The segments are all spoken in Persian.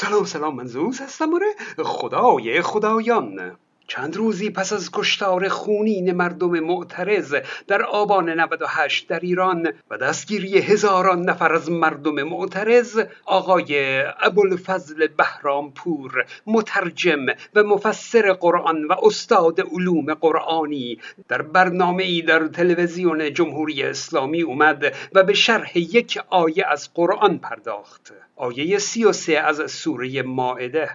سلام سلام من زوز هستم آره. خدای خدایان. چند روزی پس از کشتار خونین مردم معترض در آبان 98 در ایران و دستگیری هزاران نفر از مردم معترض آقای ابوالفضل بهرامپور مترجم و مفسر قرآن و استاد علوم قرآنی در برنامه ای در تلویزیون جمهوری اسلامی اومد و به شرح یک آیه از قرآن پرداخت. آیه سی و سه از سوره مائده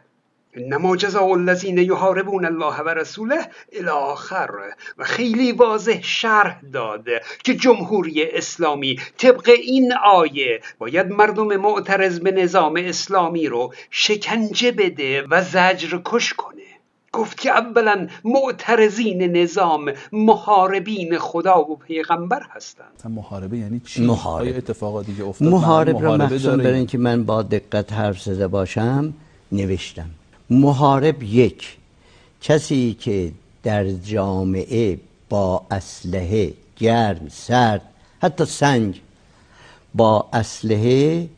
انما جزاء الذین یحاربون الله و رسوله الاخر و خیلی واضح شرح داد که جمهوری اسلامی طبق این آیه باید مردم معترض به نظام اسلامی رو شکنجه بده و زجر کش کنه گفت که اولا معترضین نظام محاربین خدا و پیغمبر هستند محاربه یعنی چی؟ محارب. آیا اتفاقاتی که افتاد محارب را محاربه مخصوصا داره؟ برای اینکه من با دقت حرف زده باشم نوشتم محارب یک کسی که در جامعه با اسلحه گرم سرد حتی سنگ با اسلحه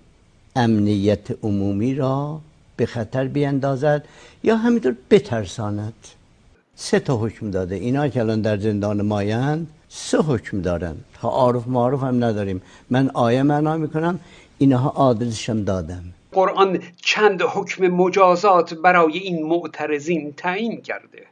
امنیت عمومی را به خطر بیندازد یا همینطور بترساند. سه تا حکم داده. اینا که الان در زندان مایند سه حکم دارن تا عارف معارف هم نداریم. من آیه معنا می‌کنم. اینها عادلشم دادم. قرآن چند حکم مجازات برای این معترضین تعیین کرده.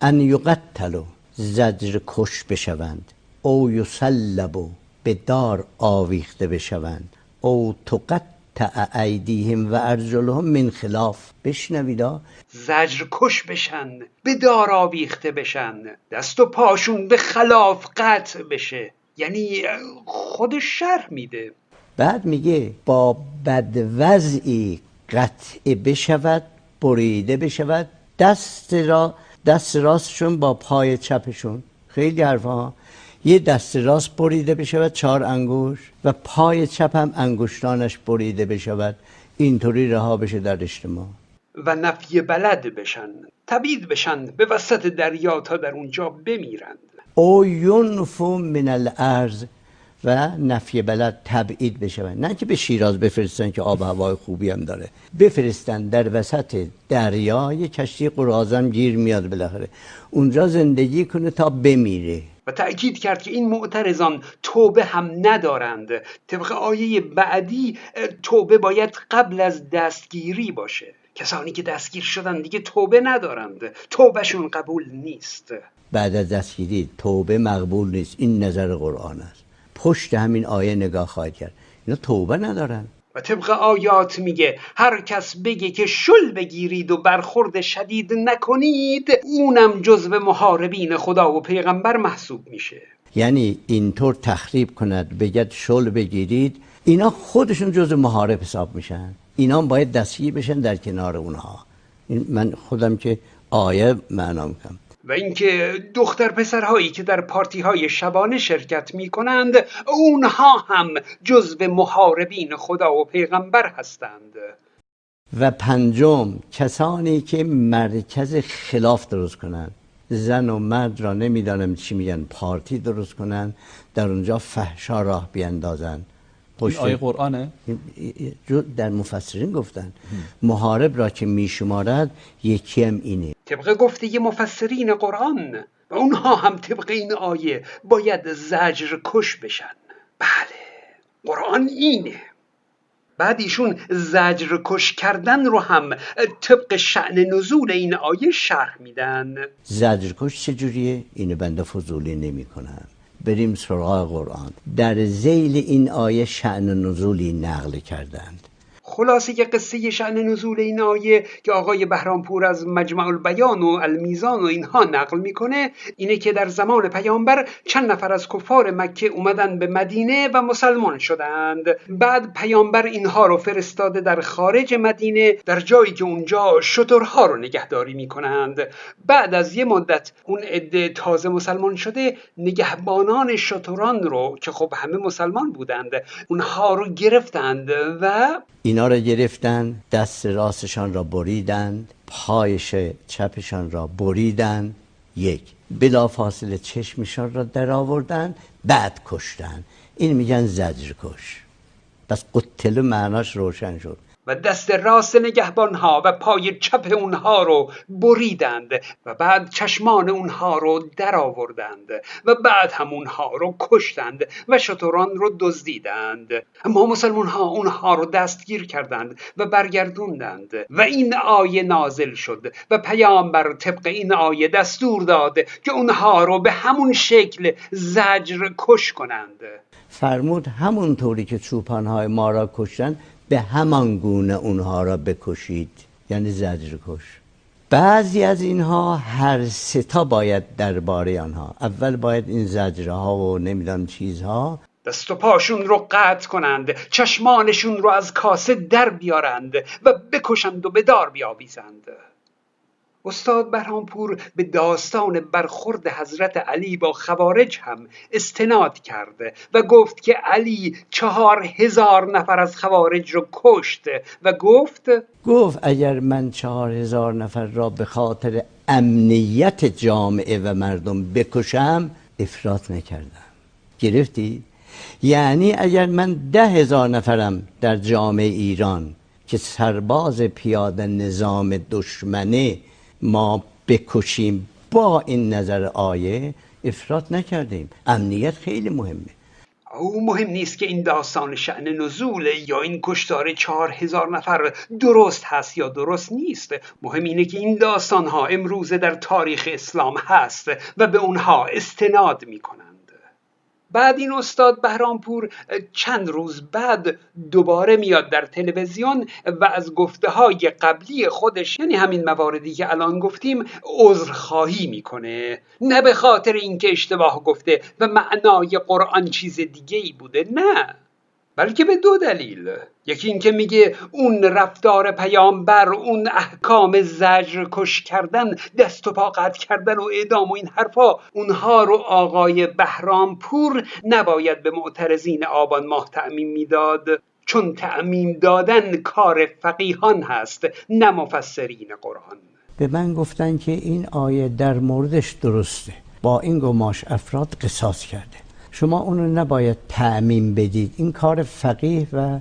ان یقتلوا زجر کش بشوند. او یسلبوا به دار آویخته بشوند. او تقطع ایدیهم و ارجلهم من خلاف. بشنویدا زجر کش بشن به دار آویخته بشن. دست و پاشون به خلاف قطع بشه. یعنی خود شرح میده. بعد میگه با بدوضعی قطع بشود بریده بشود دست را دست راستشون با پای چپشون. خیلی حرفا. یه دست راست بریده بشود چهار انگوش و پای چپ هم انگشتانش بریده بشود. اینطوری رها بشه در اجتماع. و نفی بلد بشن تبید بشن به وسط دریا تا در اونجا بمیرند. او ینفو من الارض. و نفی بلد تبعید بشوند. نه که به شیراز بفرستن که آب و هوای خوبی هم داره. بفرستن در وسط دریا یه کشتی قرازم گیر میاد بالاخره. اونجا زندگی کنه تا بمیره. و تأکید کرد که این معترضان توبه هم ندارند. طبق آیه بعدی توبه باید قبل از دستگیری باشه. کسانی که دستگیر شدن دیگه توبه ندارند. توبهشون قبول نیست. بعد از دستگیری توبه مقبول نیست. این نظر قرآن است. پشت همین آیه نگاه خواهد کرد. اینا توبه ندارن. و طبق آیات میگه هر کس بگه که شل بگیرید و برخورد شدید نکنید اونم جزو محاربین خدا و پیغمبر محسوب میشه. یعنی اینطور تخریب کند بگد شل بگیرید اینا خودشون جز محارب حساب میشن. اینا باید دستگیر بشن در کنار اونها. من خودم که آیه معنا می‌کنم. و اینکه دختر پسرهایی که در پارتی های شبانه شرکت می کنند اونها هم جزو محاربین خدا و پیغمبر هستند. و پنجم کسانی که مرکز خلاف درست کنند. زن و مرد را نمی‌دانم چی میگن پارتی درست کنن در اونجا فحشا راه این آیه قرآنه؟ جو- در مفسرین گفتن محارب را که میشمارد یکی هم اینه. طبق گفته مفسرین قرآن و اونها هم طبق این آیه باید زجر کش بشن. بله قرآن اینه. بعد ایشون زجر کش کردن رو هم طبق شعن نزول این آیه شرح میدن. زجرکش چجوریه؟ اینو بنده فضولی نمی کنم بریم سراغ قرآن. در زیل این آیه شعن نزولی نقل کردند. خلاصه که قصه شعن نزول این آیه که آقای بهرامپور از مجمع البیان و المیزان و اینها نقل می‌کنه اینه که در زمان پیامبر چند نفر از کفار مکه اومدن به مدینه و مسلمان شدند. بعد پیامبر اینها رو فرستاده در خارج مدینه در جایی که اونجا شترها رو نگهداری می‌کنند. بعد از یه مدت اون عده تازه مسلمان شده نگهبانان شتران رو که خب همه مسلمان بودند اونها رو گرفتند و اینا را گرفتن دست راستشان را بریدند پایش چپشان را بریدند. یک بلا فاصله چشمشان را در آوردن بعد کشتن. این میگن زجر کش پس قتل معناش روشن شد. و دست راست نگهبانها و پای چپ اونها رو بریدند و بعد چشمان اونها رو درآوردند و بعد هم اونها رو کشتند و شتران رو دزدیدند. اما مسلمان ها اونها رو دستگیر کردند و برگردوندند و این آیه نازل شد و پیامبر طبق این آیه دستور داد که اونها رو به همون شکل زجر کش کنند. فرمود همونطوری که چوپانهای ما را کشتن به همان گونه اونها را بکشید. یعنی زجر کش. بعضی از اینها هر ستا باید درباره آنها. اول باید این زجرها و نمی‌دونم چیزها. دست و پاشون رو قطع کنند چشمانشون رو از کاسه در بیارند و بکشند و به دار بیاویزند. استاد برهانپور به داستان برخورد حضرت علی با خوارج هم استناد کرده و گفت که علی چهار هزار نفر از خوارج رو کشت و گفت گفت اگر من چهار هزار نفر را به خاطر امنیت جامعه و مردم بکشم افراط نکردم گرفتی؟ یعنی اگر من ده هزار نفرم در جامعه ایران که سرباز پیاده نظام دشمنه ما بکشیم با این نظر آیه افراد نکردیم. امنیت خیلی مهمه. او مهم نیست که این داستان شعن نزول یا این کشتار چهار هزار نفر درست هست یا درست نیست. مهم اینه که این داستان ها امروزه در تاریخ اسلام هست و به اونها استناد می‌کنن بعد این استاد بهرامپور چند روز بعد دوباره میاد در تلویزیون و از گفته های قبلی خودش یعنی همین مواردی که الان گفتیم عذرخواهی می‌کنه. نه به خاطر اینکه اشتباه گفته و معنای قرآن چیز دیگه ای بوده نه. بلکه به دو دلیل. یکی اینکه میگه اون رفتار پیامبر اون احکام زجر کش کردن دست و پا قطع کردن و اعدام و این حرفا اونها رو آقای بهرامپور نباید به معترضین آبان ماه تعمیم می‌داد. چون تعمیم دادن کار فقیهان هست نه مفسرین قرآن. به من گفتن که این آیه در موردش درسته. با این گماش افراد قصاص کرده. شما اونو نباید تعمیم بدید. این کار فقیه و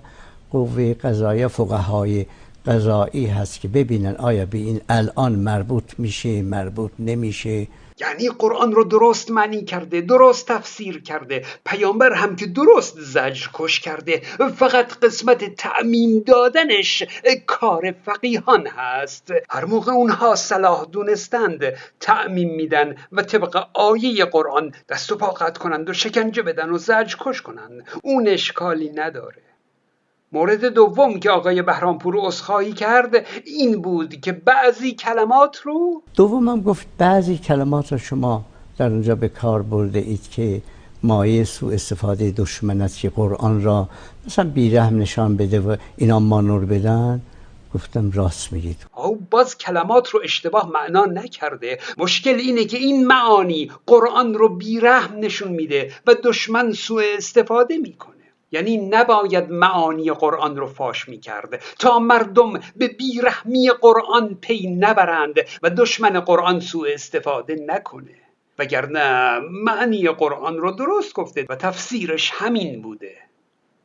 قوه قضایی فقهای قضایی هست که ببینن آیا به این الان مربوط میشه مربوط نمیشه. یعنی قرآن رو درست معنی کرده درست تفسیر کرده پیامبر هم که درست زجر کش کرده فقط قسمت تعمیم دادنش کار فقیهان هست. هر موقع اونها صلاح دونستند تعمیم میدن و طبق آیه قرآن دست و پا کنند و شکنجه بدن و زجر کش کنند. اون اشکالی نداره. مورد دوم که آقای بهرامپور اصخایی کرد این بود که بعضی کلمات رو دومم گفت بعضی کلمات رو شما در اونجا به کار برده اید که مایه سوء استفاده دشمن است که قرآن را مثلا بیرحم نشان بده و اینا مانور بدن. گفتم راست میگید. او باز کلمات رو اشتباه معنا نکرده. مشکل اینه که این معانی قرآن رو بیرحم نشون میده و دشمن سوء استفاده می‌کنه. یعنی نباید معانی قرآن رو فاش می کرده تا مردم به بیرحمی قرآن پی نبرند و دشمن قرآن سوء استفاده نکنه. وگرنه معنی قرآن رو درست گفته و تفسیرش همین بوده.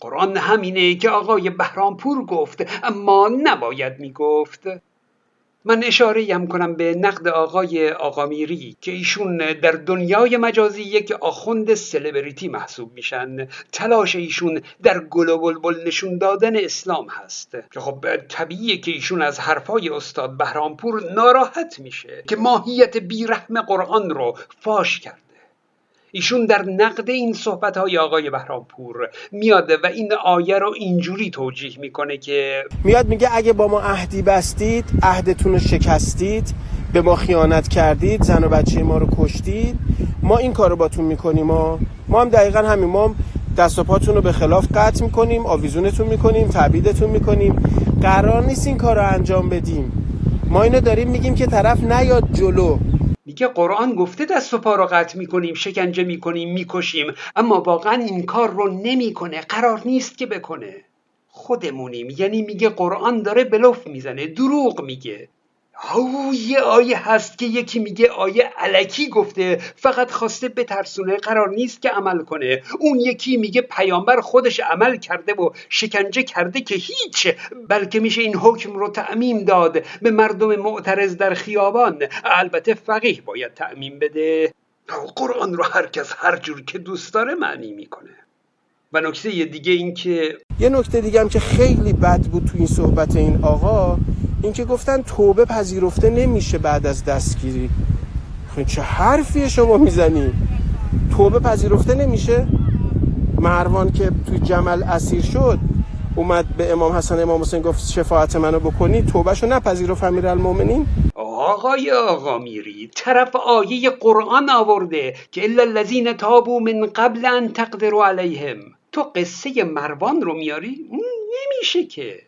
قرآن همینه که آقای بهرامپور گفت اما نباید می‌گفت. من اشاره هم کنم به نقد آقای آقامیری که ایشون در دنیای مجازی یک آخوند سلبریتی محسوب میشن. تلاش ایشون در گل و بلبل نشون دادن اسلام هست. که خب طبیعیه که ایشون از حرفای استاد بهرامپور ناراحت میشه که ماهیت بیرحم قرآن رو فاش کرد. ایشون در نقد این صحبت های آقای بهرامپور میاده و این آیه رو اینجوری توجیه می‌کنه که میاد میگه اگه با ما عهدی بستید عهدتون رو شکستید به ما خیانت کردید زن و بچه ما رو کشتید ما این کار رو باتون می‌کنیم ما ما هم دقیقا همین ما هم دست و پاتون رو به خلاف قطع می‌کنیم آویزونتون می‌کنیم تعبیدتون می‌کنیم. قرار نیست این کار رو انجام بدیم. ما اینو داریم میگیم که طرف نیاد جلو. میگه قرآن گفته دست و پا رو قطع می‌کنیم شکنجه می‌کنیم می‌کشیم. اما واقعا این کار رو نمی‌کنه قرار نیست که بکنه. خودمونیم. یعنی میگه قرآن داره بلوف می‌زنه دروغ میگه. او یه آیه هست که یکی میگه آیه علکی گفته فقط خواسته بترسونه قرار نیست که عمل کنه. اون یکی میگه پیامبر خودش عمل کرده و شکنجه کرده که هیچ بلکه میشه این حکم رو تعمیم داد به مردم معترض در خیابان. البته فقیه باید تعمیم بده. قرآن رو هر کس هر جور که دوست داره معنی می‌کنه. و نکته دیگه این که یه نکته دیگه هم که خیلی بد بود تو این صحبت این آقا اینکه گفتن توبه پذیرفته نمیشه بعد از دستگیری. خب چه حرفیه شما می‌زنی؟ توبه پذیرفته نمیشه؟ مروان که توی جمل اسیر شد اومد به امام حسن امام حسین گفت شفاعت منو بکنی توبهشو نپذیرفت المومنین آقای آقا میری طرف آیه قرآن آورده که الا الذین تابوا من قبل ان تقدروا علیهم. تو قصه مروان رو میاری؟ نمیشه که.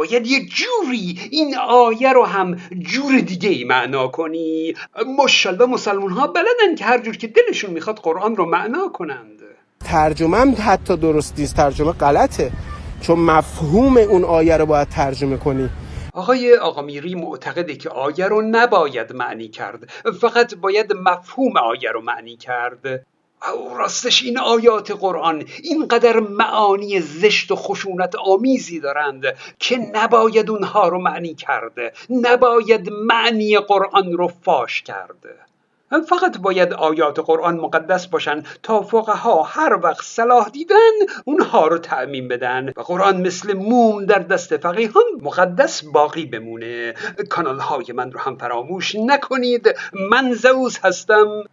باید یه جوری این آیه رو هم جور دیگه ای معنا کنی. ماشالله مسلمون ها بلدن که هر جور که دلشون می‌خواد قرآن رو معنا کنند. ترجمه هم حتی درست نیست ترجمه غلطه. چون مفهوم اون آیه رو باید ترجمه کنی. آقای آقا میری معتقده که آیه رو نباید معنی کرد. فقط باید مفهوم آیه رو معنی کرد. او راستش این آیات قرآن اینقدر معانی زشت و خشونت آمیزی دارند که نباید اونها رو معنی کرده نباید معنی قرآن رو فاش کرده فقط باید آیات قرآن مقدس باشن تا ها هر وقت صلاح دیدن اونها رو تعمین بدن. و قرآن مثل موم در دست فقیهان مقدس باقی بمونه. کانال های من رو هم فراموش نکنید. من زوز هستم.